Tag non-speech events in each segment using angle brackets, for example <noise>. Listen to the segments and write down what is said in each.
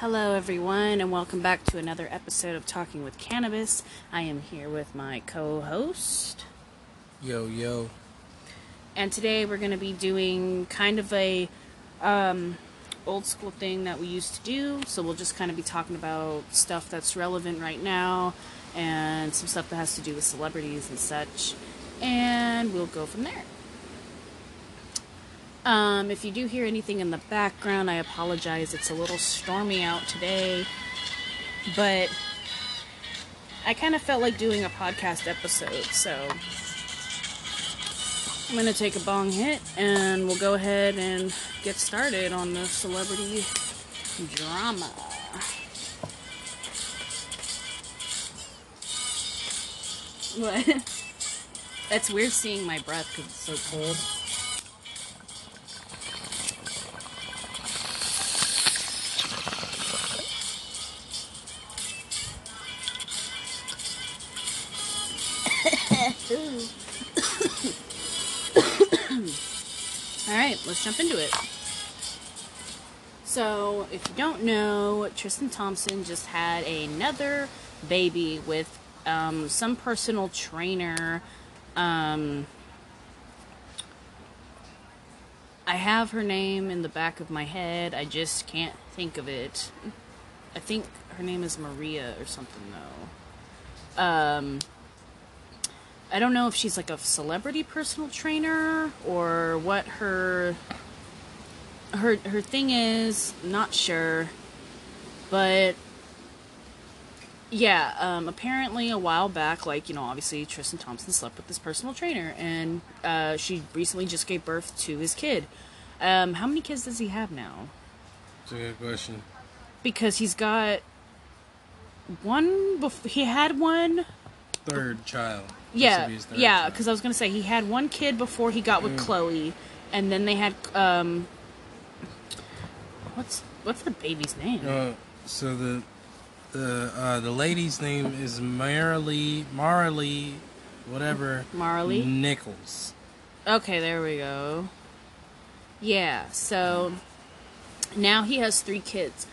Hello, everyone, and welcome back to another episode of Talking with Cannabis. I am here with my co host, Yo, yo. and today we're going to be doing kind of a um, old school thing that we used to do. So we'll just kind of be talking about stuff that's relevant right now and some stuff that has to do with celebrities and such, and we'll go from there. Um, if you do hear anything in the background, I apologize. It's a little stormy out today. But I kind of felt like doing a podcast episode, so I'm going to take a bong hit and we'll go ahead and get started on the celebrity drama. What? <laughs> That's weird seeing my breath because it's so cold. All right, let's jump into it. So, if you don't know, Tristan Thompson just had another baby with um, some personal trainer. Um, I have her name in the back of my head. I just can't think of it. I think her name is Maria or something though. Um, I don't know if she's like a celebrity personal trainer or what her her her thing is. Not sure, but yeah. Um, apparently, a while back, like you know, obviously Tristan Thompson slept with this personal trainer, and uh, she recently just gave birth to his kid. Um, how many kids does he have now? It's a good question. Because he's got one. Bef- he had one Third child. Yeah, will be his third yeah. Because I was gonna say he had one kid before he got with Mm. Khloe, and then they had um. What's what's the baby's name? Uh, so the the uh, the lady's name is Maralee Maralee, whatever. Marley. Nichols. Okay, there we go. Yeah. So now he has three kids.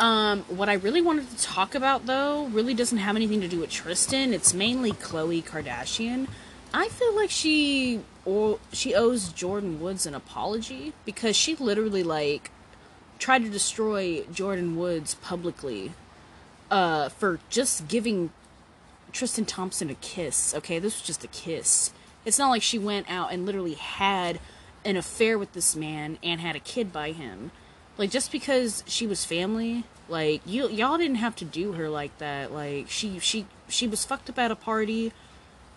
Um, what I really wanted to talk about though really doesn't have anything to do with Tristan. It's mainly Khloe Kardashian. I feel like she or she owes Jordyn Woods an apology because she literally like tried to destroy Jordyn Woods publicly uh for just giving Tristan Thompson a kiss. Okay, this was just a kiss. It's not like she went out and literally had an affair with this man and had a kid by him. Like just because she was family, like you y'all didn't have to do her like that. Like she she she was fucked up at a party.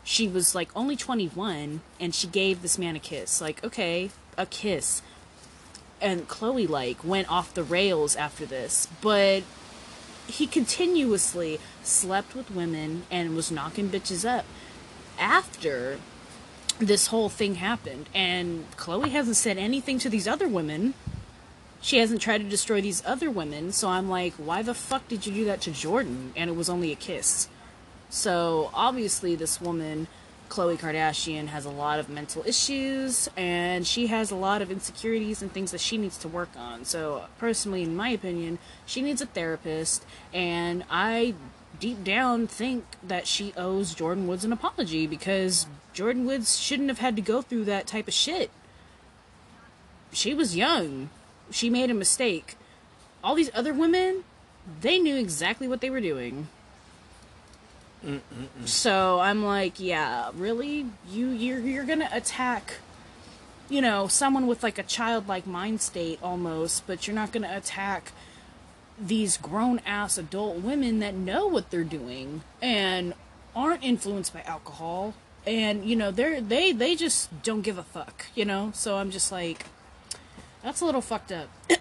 She was like only 21 and she gave this man a kiss. Like okay, a kiss. And Khloe like went off the rails after this, but he continuously slept with women and was knocking bitches up after this whole thing happened. And Khloe hasn't said anything to these other women. She hasn't tried to destroy these other women. So I'm like, why the fuck did you do that to Jordyn? And it was only a kiss. So obviously, this woman, Khloe Kardashian, has a lot of mental issues and she has a lot of insecurities and things that she needs to work on. So, personally, in my opinion, she needs a therapist. And I deep down think that she owes Jordyn Woods an apology because Jordyn Woods shouldn't have had to go through that type of shit. She was young. She made a mistake. All these other women, they knew exactly what they were doing. So I'm like, yeah, really? You you're you're gonna attack you know, someone with like a childlike mind state almost, but you're not gonna attack these grown ass adult women that know what they're doing and aren't influenced by alcohol and you know they're they they just don't give a fuck you know so i'm just like that's a little fucked up. <coughs>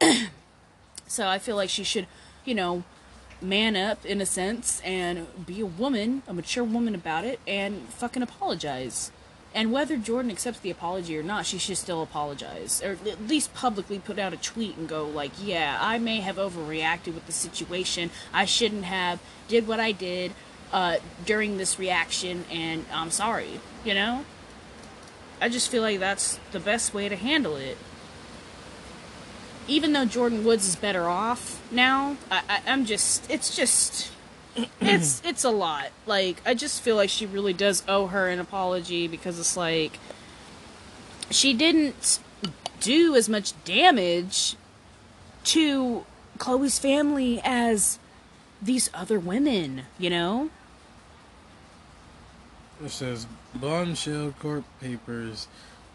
So i feel like she should you know man up in a sense and be a woman a mature woman about it and fucking apologize. And whether jordyn accepts the apology or not she should still apologize. Or at least publicly put out a tweet and go like yeah i may have overreacted with the situation. I shouldn't have did what i did uh, during this reaction and i'm sorry you know? I just feel like that's the best way to handle it even though Jordyn Woods is better off now, I, I, I'm just, it's just, <clears throat> it's it's a lot. Like I just feel like she really does owe her an apology because it's like she didn't do as much damage to Khloe's family as these other women, you know? It says bombshell court papers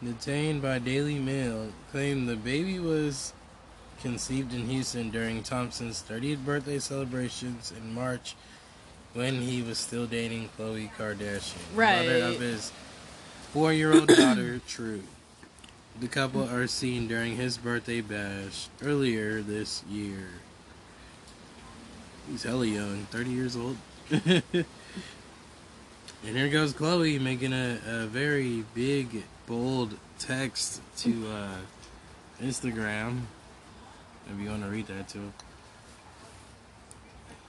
detained by Daily Mail claim the baby was conceived in Houston during Thompson's 30th birthday celebrations in March when he was still dating Khloe Kardashian, Right. mother of his four-year-old daughter, <coughs> True. The couple are seen during his birthday bash earlier this year. He's hella young, 30 years old. <laughs> and here goes Khloe making a, a very big, bold text to uh, Instagram. If you want to read that too.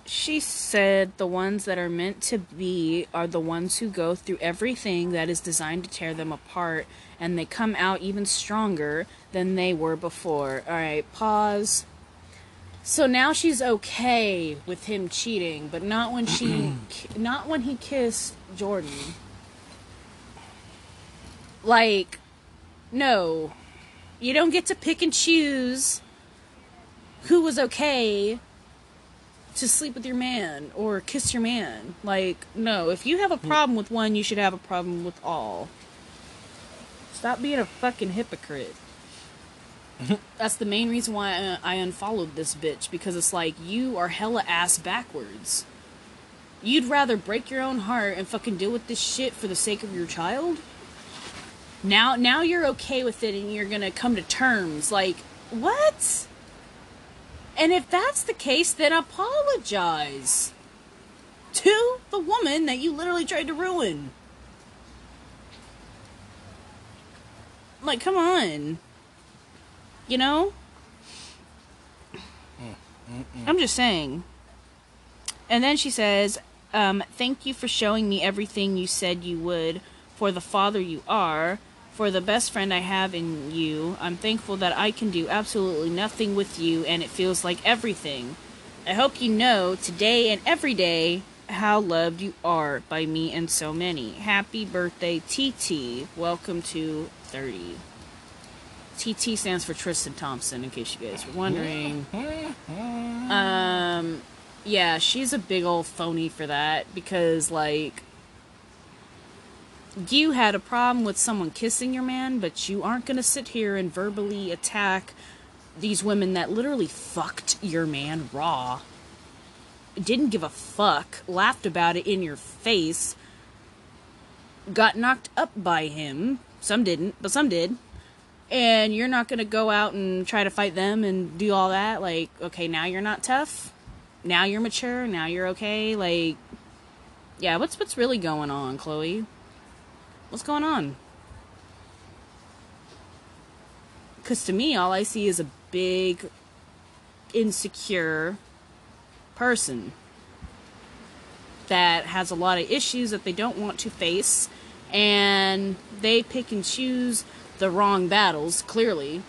She said the ones that are meant to be are the ones who go through everything that is designed to tear them apart and they come out even stronger than they were before. All right, pause. So now she's okay with him cheating, but not when she <clears throat> not when he kissed Jordyn. Like no. You don't get to pick and choose who was okay to sleep with your man or kiss your man. Like, no, if you have a problem with one, you should have a problem with all. Stop being a fucking hypocrite. <laughs> That's the main reason why I, I unfollowed this bitch because it's like you are hella ass backwards. You'd rather break your own heart and fucking deal with this shit for the sake of your child? Now now you're okay with it and you're going to come to terms like what? And if that's the case, then apologize to the woman that you literally tried to ruin. Like, come on. You know? I'm just saying. And then she says, um, Thank you for showing me everything you said you would, for the father you are, for the best friend I have in you. I'm thankful that I can do absolutely nothing with you, and it feels like everything. I hope you know today and every day how loved you are by me and so many. Happy birthday, TT. Welcome to 30. TT stands for Tristan Thompson, in case you guys were wondering. <laughs> Um, yeah, she's a big old phony for that because, like, you had a problem with someone kissing your man, but you aren't gonna sit here and verbally attack these women that literally fucked your man raw. Didn't give a fuck, laughed about it in your face, got knocked up by him. Some didn't, but some did. And you're not gonna go out and try to fight them and do all that. Like, okay, now you're not tough. Now you're mature. Now you're okay. Like, yeah, what's what's really going on, Khloe? What's going on? Because to me, all I see is a big, insecure person that has a lot of issues that they don't want to face, and they pick and choose the wrong battles, clearly.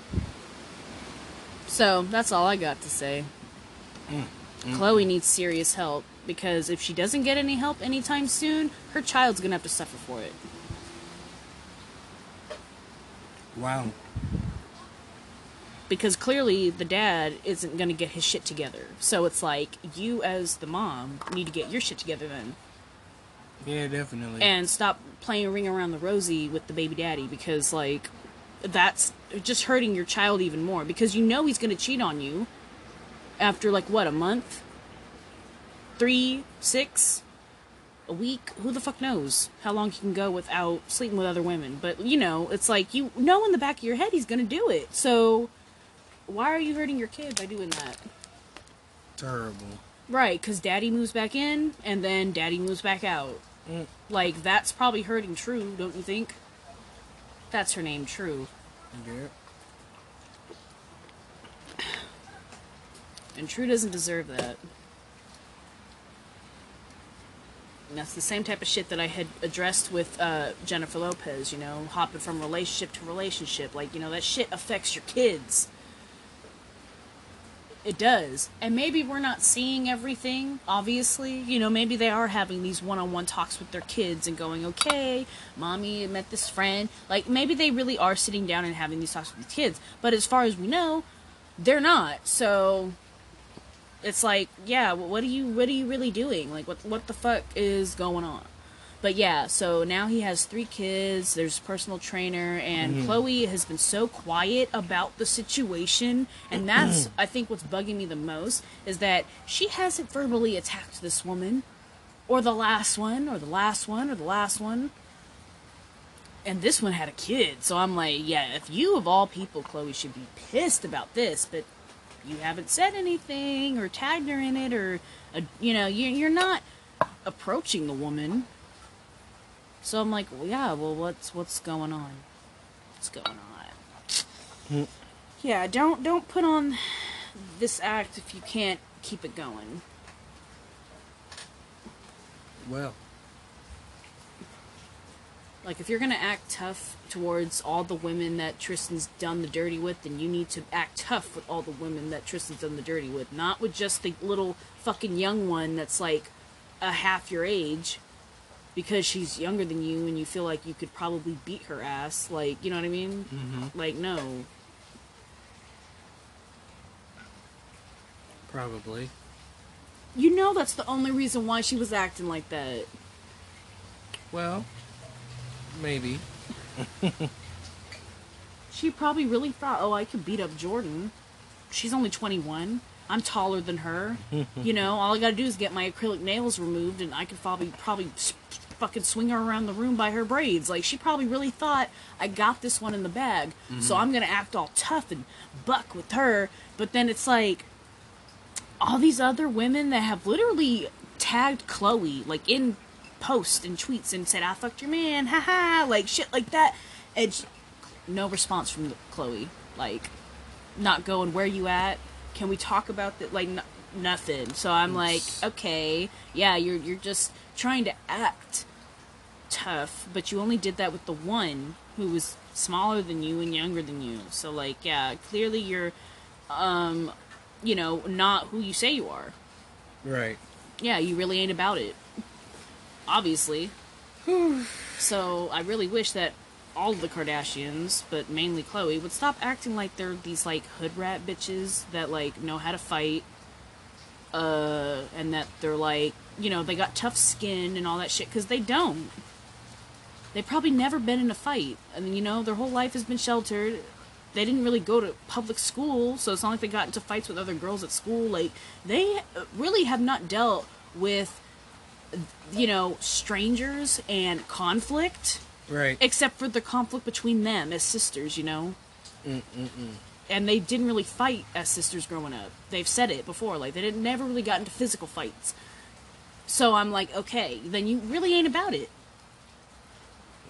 So, that's all I got to say. Mm, mm. Khloe needs serious help because if she doesn't get any help anytime soon, her child's gonna have to suffer for it. Wow. because clearly the dad isn't going to get his shit together. So it's like you as the mom need to get your shit together then Yeah, definitely. and stop playing ring around the rosy with the baby daddy because like that's just hurting your child even more because you know he's going to cheat on you after like what a month 3 6 a week who the fuck knows how long he can go without sleeping with other women but you know it's like you know in the back of your head he's to do it so why are you hurting your kid by doing that Terrible. Right, because daddy moves back in and then daddy moves back out. Mm. Like, that's probably hurting True, don't you think? That's her name, True. Yeah. And True doesn't deserve that. And that's the same type of shit that I had addressed with uh, Jennifer Lopez, you know, hopping from relationship to relationship. Like, you know, that shit affects your kids. It does. And maybe we're not seeing everything, obviously. You know, maybe they are having these one on one talks with their kids and going, okay, mommy met this friend. Like, maybe they really are sitting down and having these talks with the kids. But as far as we know, they're not. So it's like, yeah, what are you what are you really doing? Like what what the fuck is going on? But yeah, so now he has three kids. There's a personal trainer, and mm-hmm. Khloe has been so quiet about the situation, and that's <clears throat> I think what's bugging me the most is that she hasn't verbally attacked this woman, or the last one, or the last one, or the last one. And this one had a kid, so I'm like, yeah, if you of all people, Khloe, should be pissed about this, but you haven't said anything or tagged her in it, or uh, you know, you're not approaching the woman so I'm like, well, yeah, well, what's what's going on? What's going on? Yeah, don't don't put on this act if you can't keep it going. Well, like if you're gonna act tough towards all the women that Tristan's done the dirty with, then you need to act tough with all the women that Tristan's done the dirty with, not with just the little fucking young one that's like a half your age because she's younger than you and you feel like you could probably beat her ass. Like, you know what I mean? Mm-hmm. Like, no. Probably. You know that's the only reason why she was acting like that. Well, maybe. <laughs> she probably really thought, oh, I could beat up Jordyn. She's only 21. I'm taller than her. <laughs> you know, all I gotta do is get my acrylic nails removed, and I could probably probably fucking swing her around the room by her braids. Like she probably really thought I got this one in the bag, mm-hmm. so I'm gonna act all tough and buck with her. But then it's like all these other women that have literally tagged Khloe like in posts and tweets and said I fucked your man, haha, like shit like that. And no response from Khloe. Like not going where you at. Can we talk about that? Like n- nothing. So I'm like, okay, yeah, you're you're just trying to act tough, but you only did that with the one who was smaller than you and younger than you. So like, yeah, clearly you're um you know, not who you say you are. Right. Yeah, you really ain't about it. Obviously. so I really wish that all the Kardashians, but mainly Khloe, would stop acting like they're these like hood rat bitches that like know how to fight, uh, and that they're like, you know, they got tough skin and all that shit because they don't. They've probably never been in a fight. I mean, you know, their whole life has been sheltered. They didn't really go to public school, so it's not like they got into fights with other girls at school. Like, they really have not dealt with, you know, strangers and conflict. Right. Except for the conflict between them as sisters, you know? Mm-mm-mm. And they didn't really fight as sisters growing up. They've said it before. Like, they didn't, never really got into physical fights. So I'm like, okay, then you really ain't about it.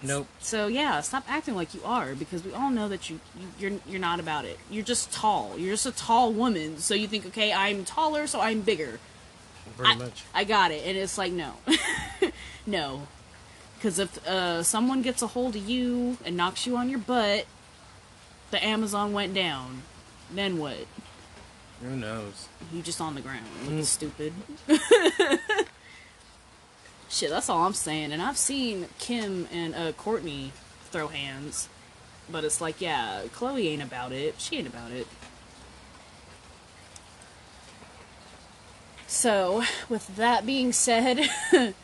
Nope. So yeah, stop acting like you are because we all know that you, you are you're, you're not about it. You're just tall. You're just a tall woman. So you think, okay, I'm taller, so I'm bigger. Pretty I, much. I got it, and it's like no, <laughs> no, because if uh, someone gets a hold of you and knocks you on your butt, the Amazon went down. Then what? Who knows? You just on the ground looking mm. stupid. <laughs> Shit, that's all I'm saying. And I've seen Kim and uh, Kourtney throw hands, but it's like, yeah, Khloe ain't about it. She ain't about it. So, with that being said, <laughs> I'm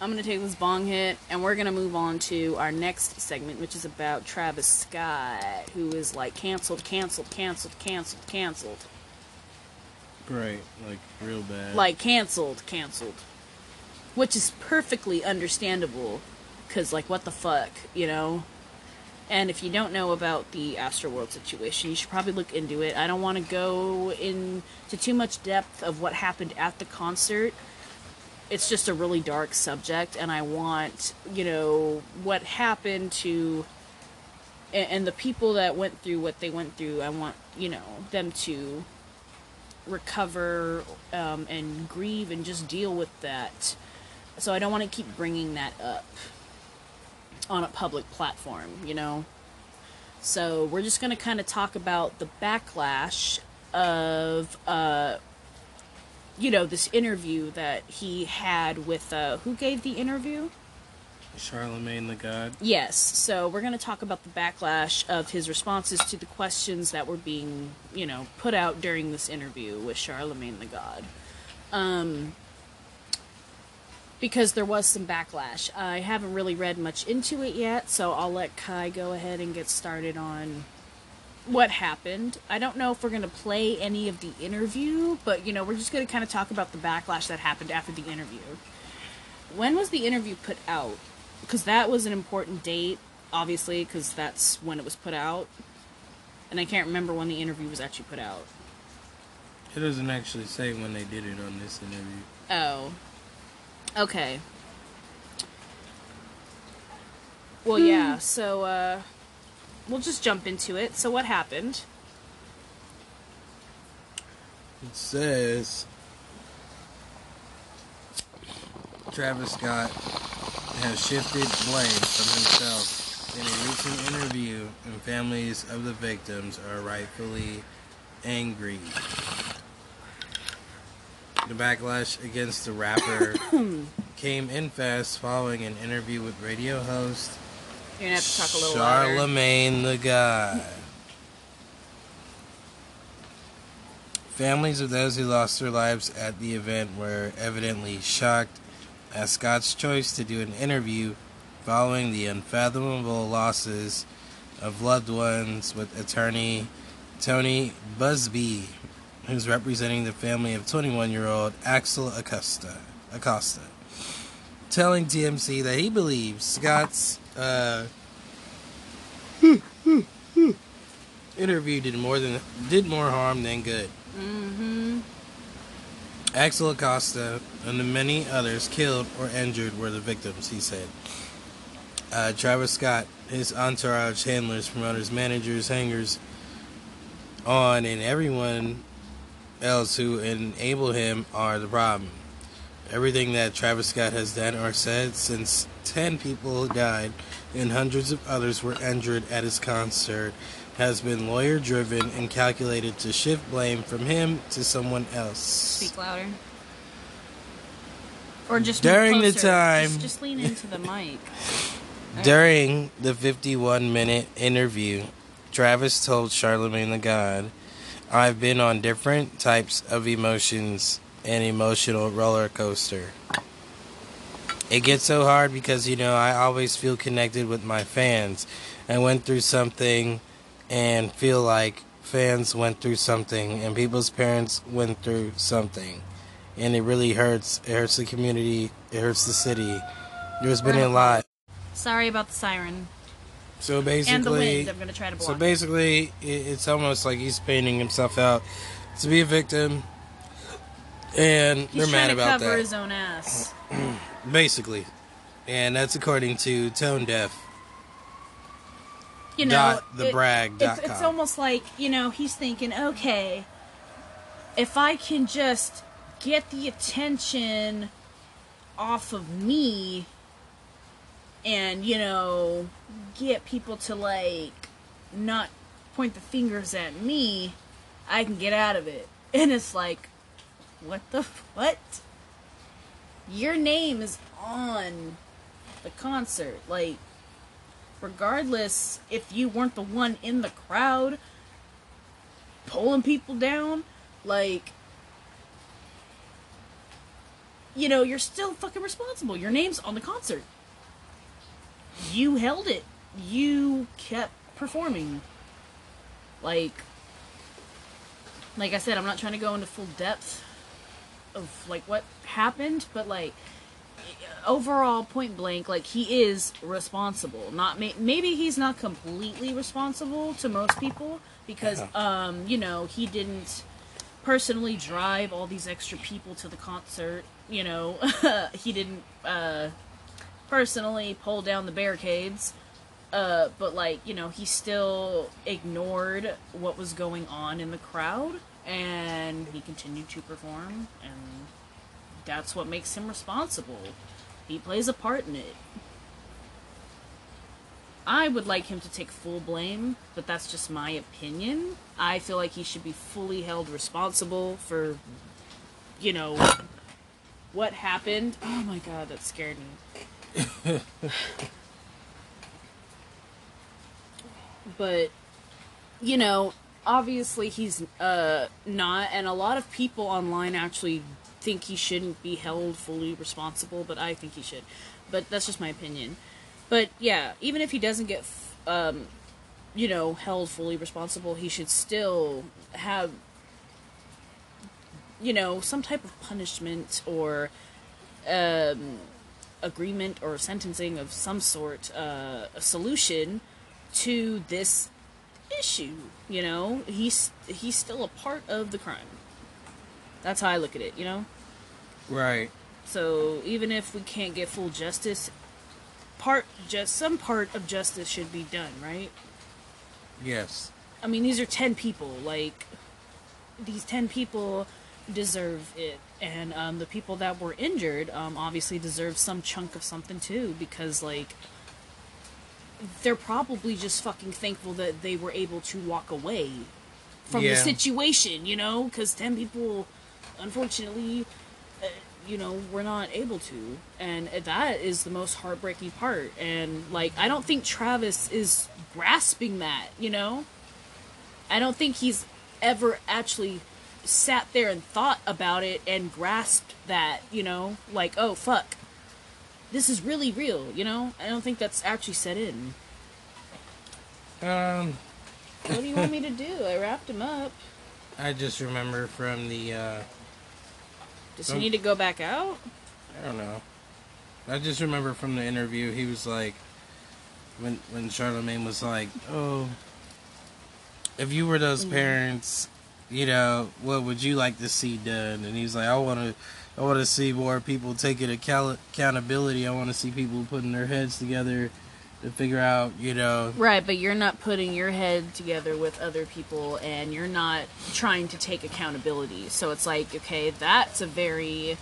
gonna take this bong hit, and we're gonna move on to our next segment, which is about Travis Scott, who is like canceled, canceled, canceled, canceled, canceled. Right, like real bad. Like canceled, canceled which is perfectly understandable because like what the fuck you know and if you don't know about the Astroworld situation, you should probably look into it. I don't want to go into too much depth of what happened at the concert. It's just a really dark subject, and I want, you know, what happened to. And the people that went through what they went through, I want, you know, them to recover um, and grieve and just deal with that so I don't want to keep bringing that up on a public platform, you know? So we're just going to kind of talk about the backlash of uh you know this interview that he had with uh who gave the interview Charlemagne Tha God. yes so we're going to talk about the backlash of his responses to the questions that were being you know put out during this interview with charlemagne tha god um because there was some backlash i haven't really read much into it yet so i'll let kai go ahead and get started on what happened. I don't know if we're going to play any of the interview, but you know, we're just going to kind of talk about the backlash that happened after the interview. When was the interview put out? Because that was an important date, obviously, because that's when it was put out. And I can't remember when the interview was actually put out. It doesn't actually say when they did it on this interview. Oh. Okay. Well, yeah, so, uh, we'll just jump into it. So, what happened? It says Travis Scott has shifted blame from himself in a recent interview, and families of the victims are rightfully angry. The backlash against the rapper <coughs> came in fast following an interview with radio host You're gonna have to talk a little louder. Charlemagne Tha God. Families of those who lost their lives at the event were evidently shocked at Scott's choice to do an interview following the unfathomable losses of loved ones with attorney Tony Buzbee, who's representing the family of 21 year old Axel Acosta. Acosta. Telling TMZ that he believes Scott's uh, interview did more than did more harm than good. Mm-hmm. Axel Acosta and the many others killed or injured were the victims, he said. Uh, Travis Scott, his entourage, handlers, promoters, managers, hangers on, and everyone else who enable him are the problem. Everything that Travis Scott has done or said since 10 people died and hundreds of others were injured at his concert has been lawyer driven and calculated to shift blame from him to someone else. Speak louder. Or just During the time- Just, just lean into the mic. <laughs> During the 51 minute interview, Travis told Charlemagne Tha God, I've been on different types of emotions and emotional roller coaster. It gets so hard because, you know, I always feel connected with my fans. I went through something and feel like fans went through something and people's parents went through something. And it really hurts. It hurts the community. It hurts the city. There's been a lot. Sorry about the siren So basically, and the wind. I'm gonna try to block. so basically, it, it's almost like he's painting himself out to be a victim, and He's they're trying mad to about cover that. his own ass. <clears throat> Basically, and that's according to Tone Deaf. You know, Dot the it- brag dot It's, it's almost like you know he's thinking, okay, if I can just get the attention off of me, and you know, get people to like not point the fingers at me, I can get out of it. <laughs> And it's like, what the what? Your name is on the concert, like regardless if you weren't the one in the crowd pulling people down, like you know, you're still fucking responsible. Your name's on the concert. You held it. You kept performing. Like like I said, I'm not trying to go into full depth of like what happened, but like overall point blank like he is responsible not maybe he's not completely responsible to most people because um you know he didn't personally drive all these extra people to the concert you know <laughs> he didn't uh personally pull down the barricades uh but like you know he still ignored what was going on in the crowd and he continued to perform and that's what makes him responsible he plays a part in it I would like him to take full blame, but that's just my opinion. I feel like he should be fully held responsible for, you know, what happened. Oh my god, that scared me. But, you know, obviously he's uh, not, and a lot of people online actually think he shouldn't be held fully responsible, but I think he should. But that's just my opinion. But yeah, even if he doesn't get, um, you know, held fully responsible, he should still have, you know, some type of punishment or um, agreement or sentencing of some sort, uh, a solution to this issue. You know, he's he's still a part of the crime. That's how I look at it. You know. Right. So even if we can't get full justice, part just some part of justice should be done, right? Yes. I mean, these are 10 people. Like these 10 people deserve it and um, the people that were injured um, obviously deserve some chunk of something too because like they're probably just fucking thankful that they were able to walk away from the situation you know? Because 10 people unfortunately uh, you know were not able to. And that is the most heartbreaking part. And like i don't think travis is grasping that you know? I don't think he's ever actually sat there and thought about it and grasped that you know like oh fuck this is really real you know? I don't think that's actually set in. Um, what do you want me to <laughs> do? I wrapped him up. I just remember from the, uh, does he need to go back out? I don't know. I just remember from the interview, he was like, when when Charlemagne was like, "Oh, if you were those parents, you know, what would you like to see done?" And he's like, "I want to, I want to see more people taking account- accountability. I want to see people putting their heads together to figure out, you know, Right, but you're not putting your head together with other people and you're not trying to take accountability. So it's like, okay, that's a very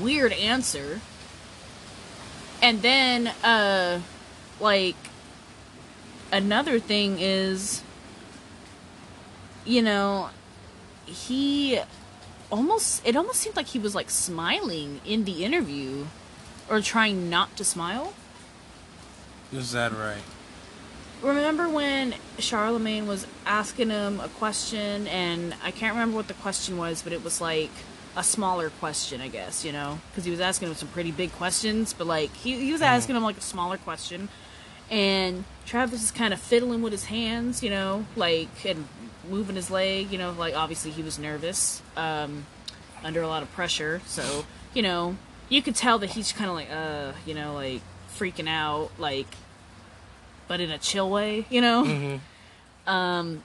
weird answer. And then uh like another thing is you know, he almost it almost seemed like he was like smiling in the interview or trying not to smile. is that right?" Remember when Charlemagne was asking him a question, and I can't remember what the question was, but it was like a smaller question, I guess, you know? Because he was asking him some pretty big questions, but like, he, he was asking mm-hmm. him like a smaller question. And Travis is kind of fiddling with his hands, you know, like, and moving his leg, you know, like, obviously he was nervous, um, under a lot of pressure. So, you know, you could tell that he's kind of like, uh, you know, like, freaking out, like, but in a chill way, you know? Mm-hmm. Um,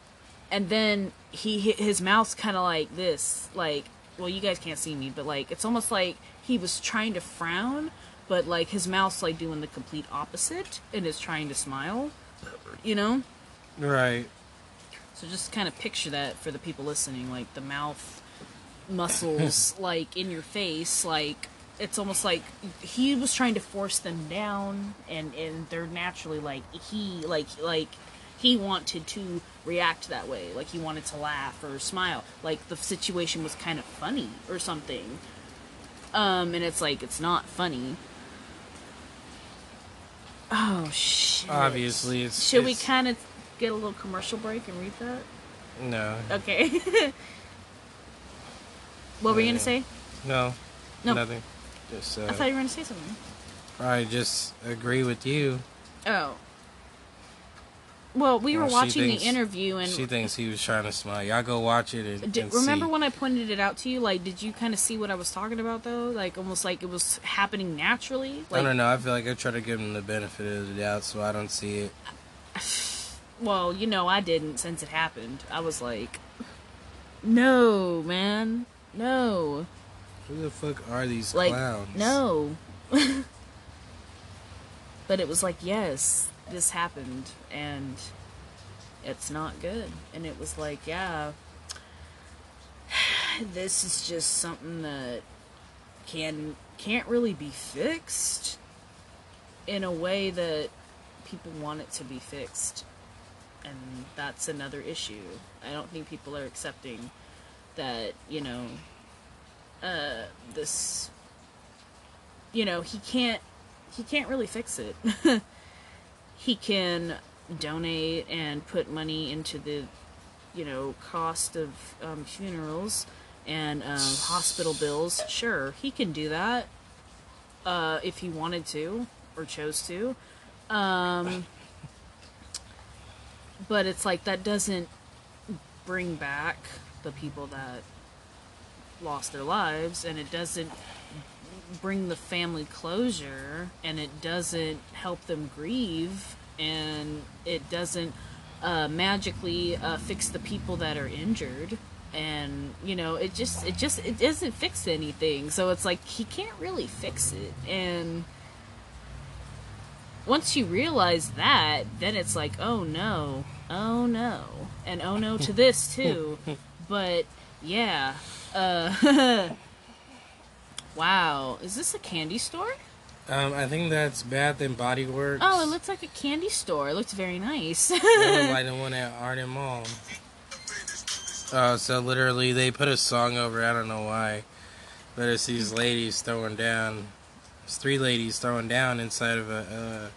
and then he his mouth's kind of like this, like well, you guys can't see me, but like it's almost like he was trying to frown, but like his mouth's like doing the complete opposite and is trying to smile, you know. Right. So just kind of picture that for the people listening, like the mouth muscles, <laughs> like in your face, like it's almost like he was trying to force them down, and and they're naturally like he like like he wanted to react that way, like he wanted to laugh or smile, like the situation was kind of funny or something. Um, and it's like it's not funny. Oh shit! Obviously, it's. Should we kind of get a little commercial break and read that? No. Okay. <laughs> what were you gonna say? No. No. Nothing. Just. Uh, I thought you were gonna say something. I just agree with you. Oh. Well, we were Well, she watching thinks- the interview, and she thinks he was trying to smile. Y'all go watch it and, did, and remember see. when I pointed it out to you? Like, did you kind of see what I was talking about though? Like, almost like it was happening naturally. Like, I don't know. I feel like I try to give him the benefit of the doubt, so I don't see it. <laughs> well, you know, I didn't since it happened. I was like, no, man, no. Who the fuck are these like clowns? no <laughs> but it was like yes this happened and it's not good and it was like yeah <sighs> this is just something that can can't really be fixed in a way that people want it to be fixed. And that's another issue. I don't think people are accepting that, you know, uh, this, you know, he can't, he can't really fix it. <laughs> he can donate and put money into the, you know, cost of um, funerals and um, hospital bills. Sure, he can do that uh, if he wanted to or chose to. Um, <laughs> but it's like that doesn't bring back the people that lost their lives, and it doesn't bring the family closure, and it doesn't help them grieve, and it doesn't uh, magically uh, fix the people that are injured. And you know it just it just it doesn't fix anything. So it's like he can't really fix it. And once you realize that then it's like oh no oh no and oh no to this <laughs> too but yeah uh <laughs> wow is this a candy store Um, I think that's Bath and Body Works. oh it looks like a candy store it looks very nice <laughs> like the one at Arden Mall. Uh, so literally, they put a song over. I don't know why, but it's these ladies throwing down. It's three ladies throwing down inside of a uh,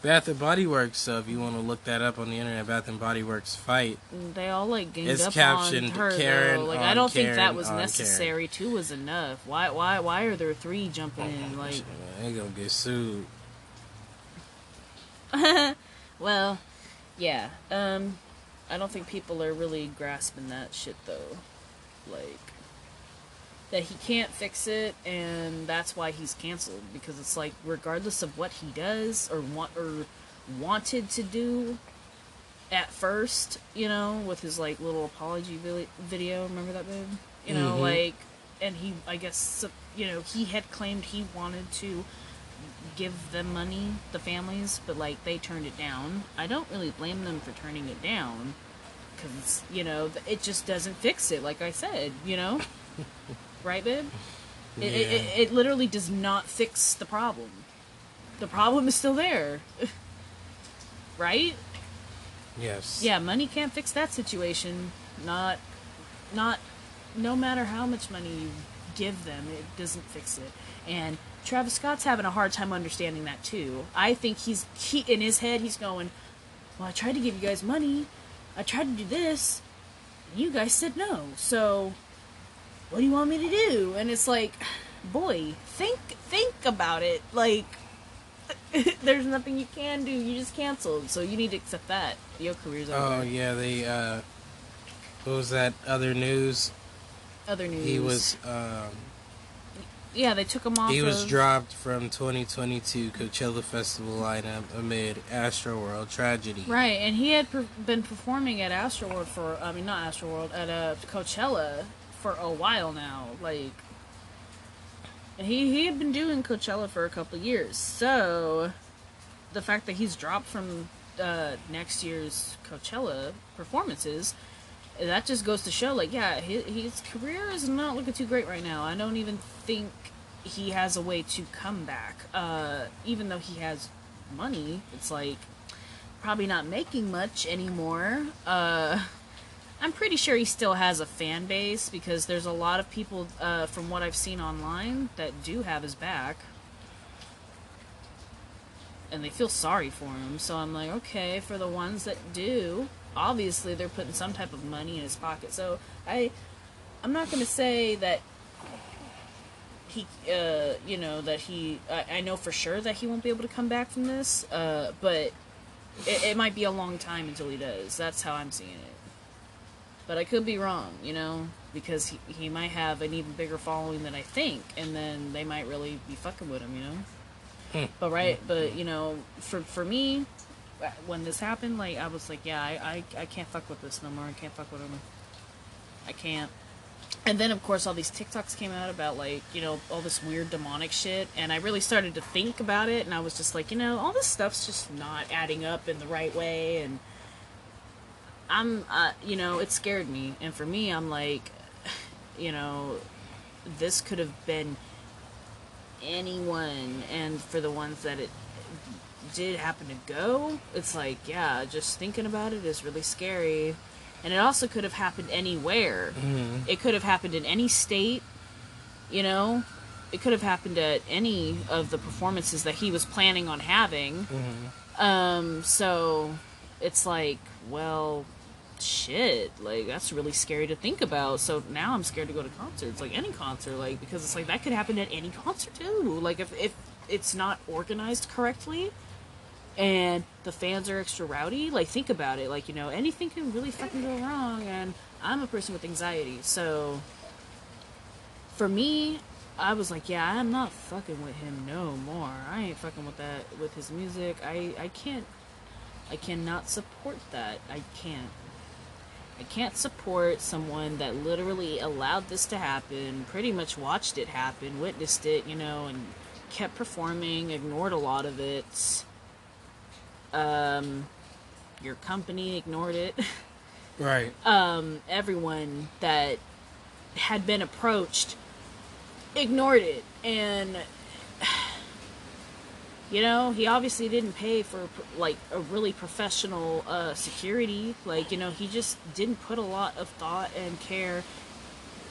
Bath and Body Works. So if you want to look that up on the internet, Bath and Body Works fight. they all like ganged It's up captioned on her Karen though. Like I don't think that was necessary. Two was enough. Why why why are there three jumping in? Like They gonna get sued. <laughs> well, yeah. Um I don't think people are really grasping that shit though. Like that he can't fix it and that's why he's canceled because it's like regardless of what he does or want or wanted to do at first, you know, with his like little apology video, remember that babe? You know, Mhm. like and he I guess you know, he had claimed he wanted to give them money, the families, but like they turned it down. I don't really blame them for turning it down because you know it just doesn't fix it. Like I said, you know, <laughs> right, babe? It, it, it, it literally does not fix the problem. The problem is still there, <laughs> right? Yes. Yeah, money can't fix that situation. Not, not, no matter how much money you give them, it doesn't fix it. And Travis Scott's having a hard time understanding that too. I think he's he in his head he's going, "Well, I tried to give you guys money. I tried to do this. And you guys said no. So, what do you want me to do?" And it's like, "Boy, think think about it. Like <laughs> there's nothing you can do. You just canceled. So you need to accept that. Your career's over." Oh yeah, they. uh What was that other news? Other news. He was. um Yeah, they took him off. He was of- dropped from 2022 Coachella Festival lineup amid Astroworld tragedy. Right, and he had per- been performing at Astroworld for, I mean, not Astroworld, at uh, Coachella for a while now. Like, he, he had been doing Coachella for a couple years. So, the fact that he's dropped from uh, next year's Coachella performances, that just goes to show, like, yeah, his, his career is not looking too great right now. I don't even think he has a way to come back. Uh, even though he has money, it's like probably not making much anymore. Uh, I'm pretty sure he still has a fan base because there's a lot of people, uh, from what I've seen online, that do have his back. And they feel sorry for him. So I'm like, okay, for the ones that do, obviously they're putting some type of money in his pocket. So I, I'm not going to say that he, uh, you know, that he, I, I know for sure that he won't be able to come back from this, uh, but it, it might be a long time until he does. That's how I'm seeing it. But I could be wrong, you know, because he, he might have an even bigger following than I think, and then they might really be fucking with him, you know. Hmm. but right, but you know, for for me, when this happened, like I was like, yeah, I, I I can't fuck with this no more. I can't fuck with him. I can't. And then of course all these TikToks came out about like, you know, all this weird demonic shit and I really started to think about it and I was just like, you know, all this stuff's just not adding up in the right way and I'm uh, you know, it scared me and for me I'm like <sighs> you know, this could have been anyone and for the ones that it did happen to go, it's like, yeah, just thinking about it is really scary. And it also could have happened anywhere. Mhm. It could have happened in any state, you know? It could have happened at any of the performances that he was planning on having. Mhm. Um, so it's like, well, shit, like that's really scary to think about. So now I'm scared to go to concerts, like any concert, like because it's like that could happen at any concert too. Like if if it's not organized correctly and the fans are extra rowdy, like think about it, like you know anything can really fucking go wrong. And I'm a person with anxiety, so for me, I was like, yeah, I'm not fucking with him no more. I ain't fucking with that with his music. I I can't I cannot support that. I can't. I can't support someone that literally allowed this to happen, pretty much watched it happen, witnessed it, you know, and kept performing, ignored a lot of it. Um your company ignored it. <laughs> Right. um, everyone that had been approached ignored it and you know he obviously didn't pay for like a really professional uh, security. Like you know he just didn't put a lot of thought and care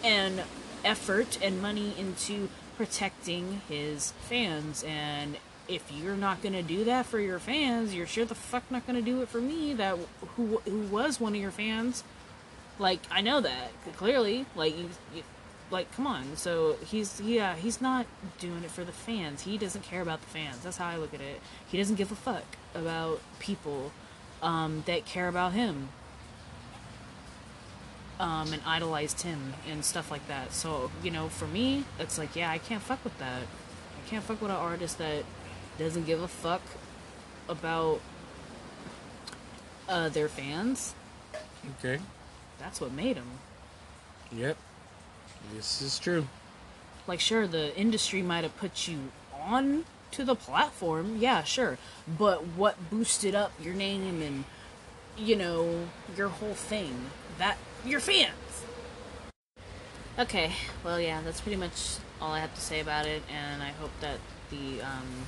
and effort and money into protecting his fans. And if you're not going to do that for your fans you're sure the fuck not going to do it for me that who who was one of your fans? Like I know that clearly. Like you, you, like come on. So he's yeah he's not doing it for the fans. He doesn't care about the fans. That's how I look at it. He doesn't give a fuck about people um, that care about him um, and idolized him and stuff like that. So you know for me it's like yeah I can't fuck with that. I can't fuck with an artist that doesn't give a fuck about uh, their fans. Okay. that's what made him Yep. This is true. like sure the industry might have put you on to the platform yeah sure but what boosted up your name and you know your whole thing that your fans okay well yeah that's pretty much all i have to say about it and i hope that the um,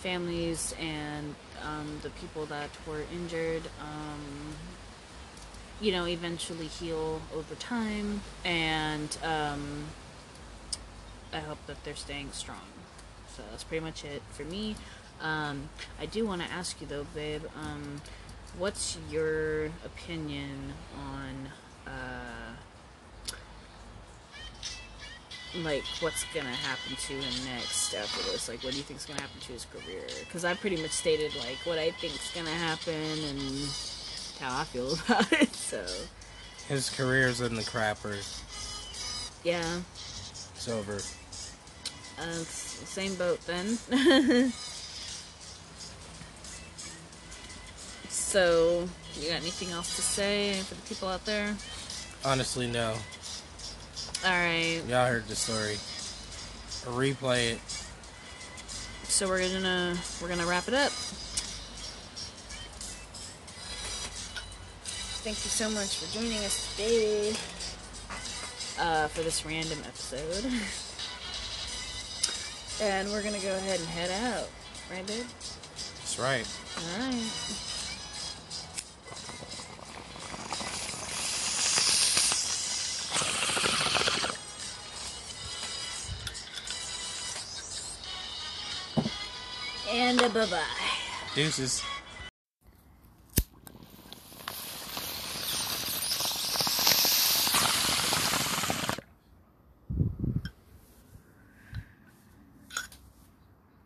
families and um, the people that were injured um, you know eventually heal over time and um, I hope that they're staying strong. So that's pretty much it for me. Um, I do want to ask you though, babe. Um, what's your opinion on uh, like what's gonna happen to him next after this? Like, what do you think's gonna happen to his career? Because I pretty much stated like what I think's gonna happen and how I feel <laughs> about it. So His career's in the crapper. yeah, It's over. uh, same boat then. <laughs> so, you got anything else to say for the people out there? Honestly, no. All right. Y'all heard the story. Replay it. So we're gonna we're gonna wrap it up. Thank you so much for joining us today uh, for this random episode. <laughs> and we're gonna go ahead and head out, right, babe? That's right. All right. And a bye bye. Deuces.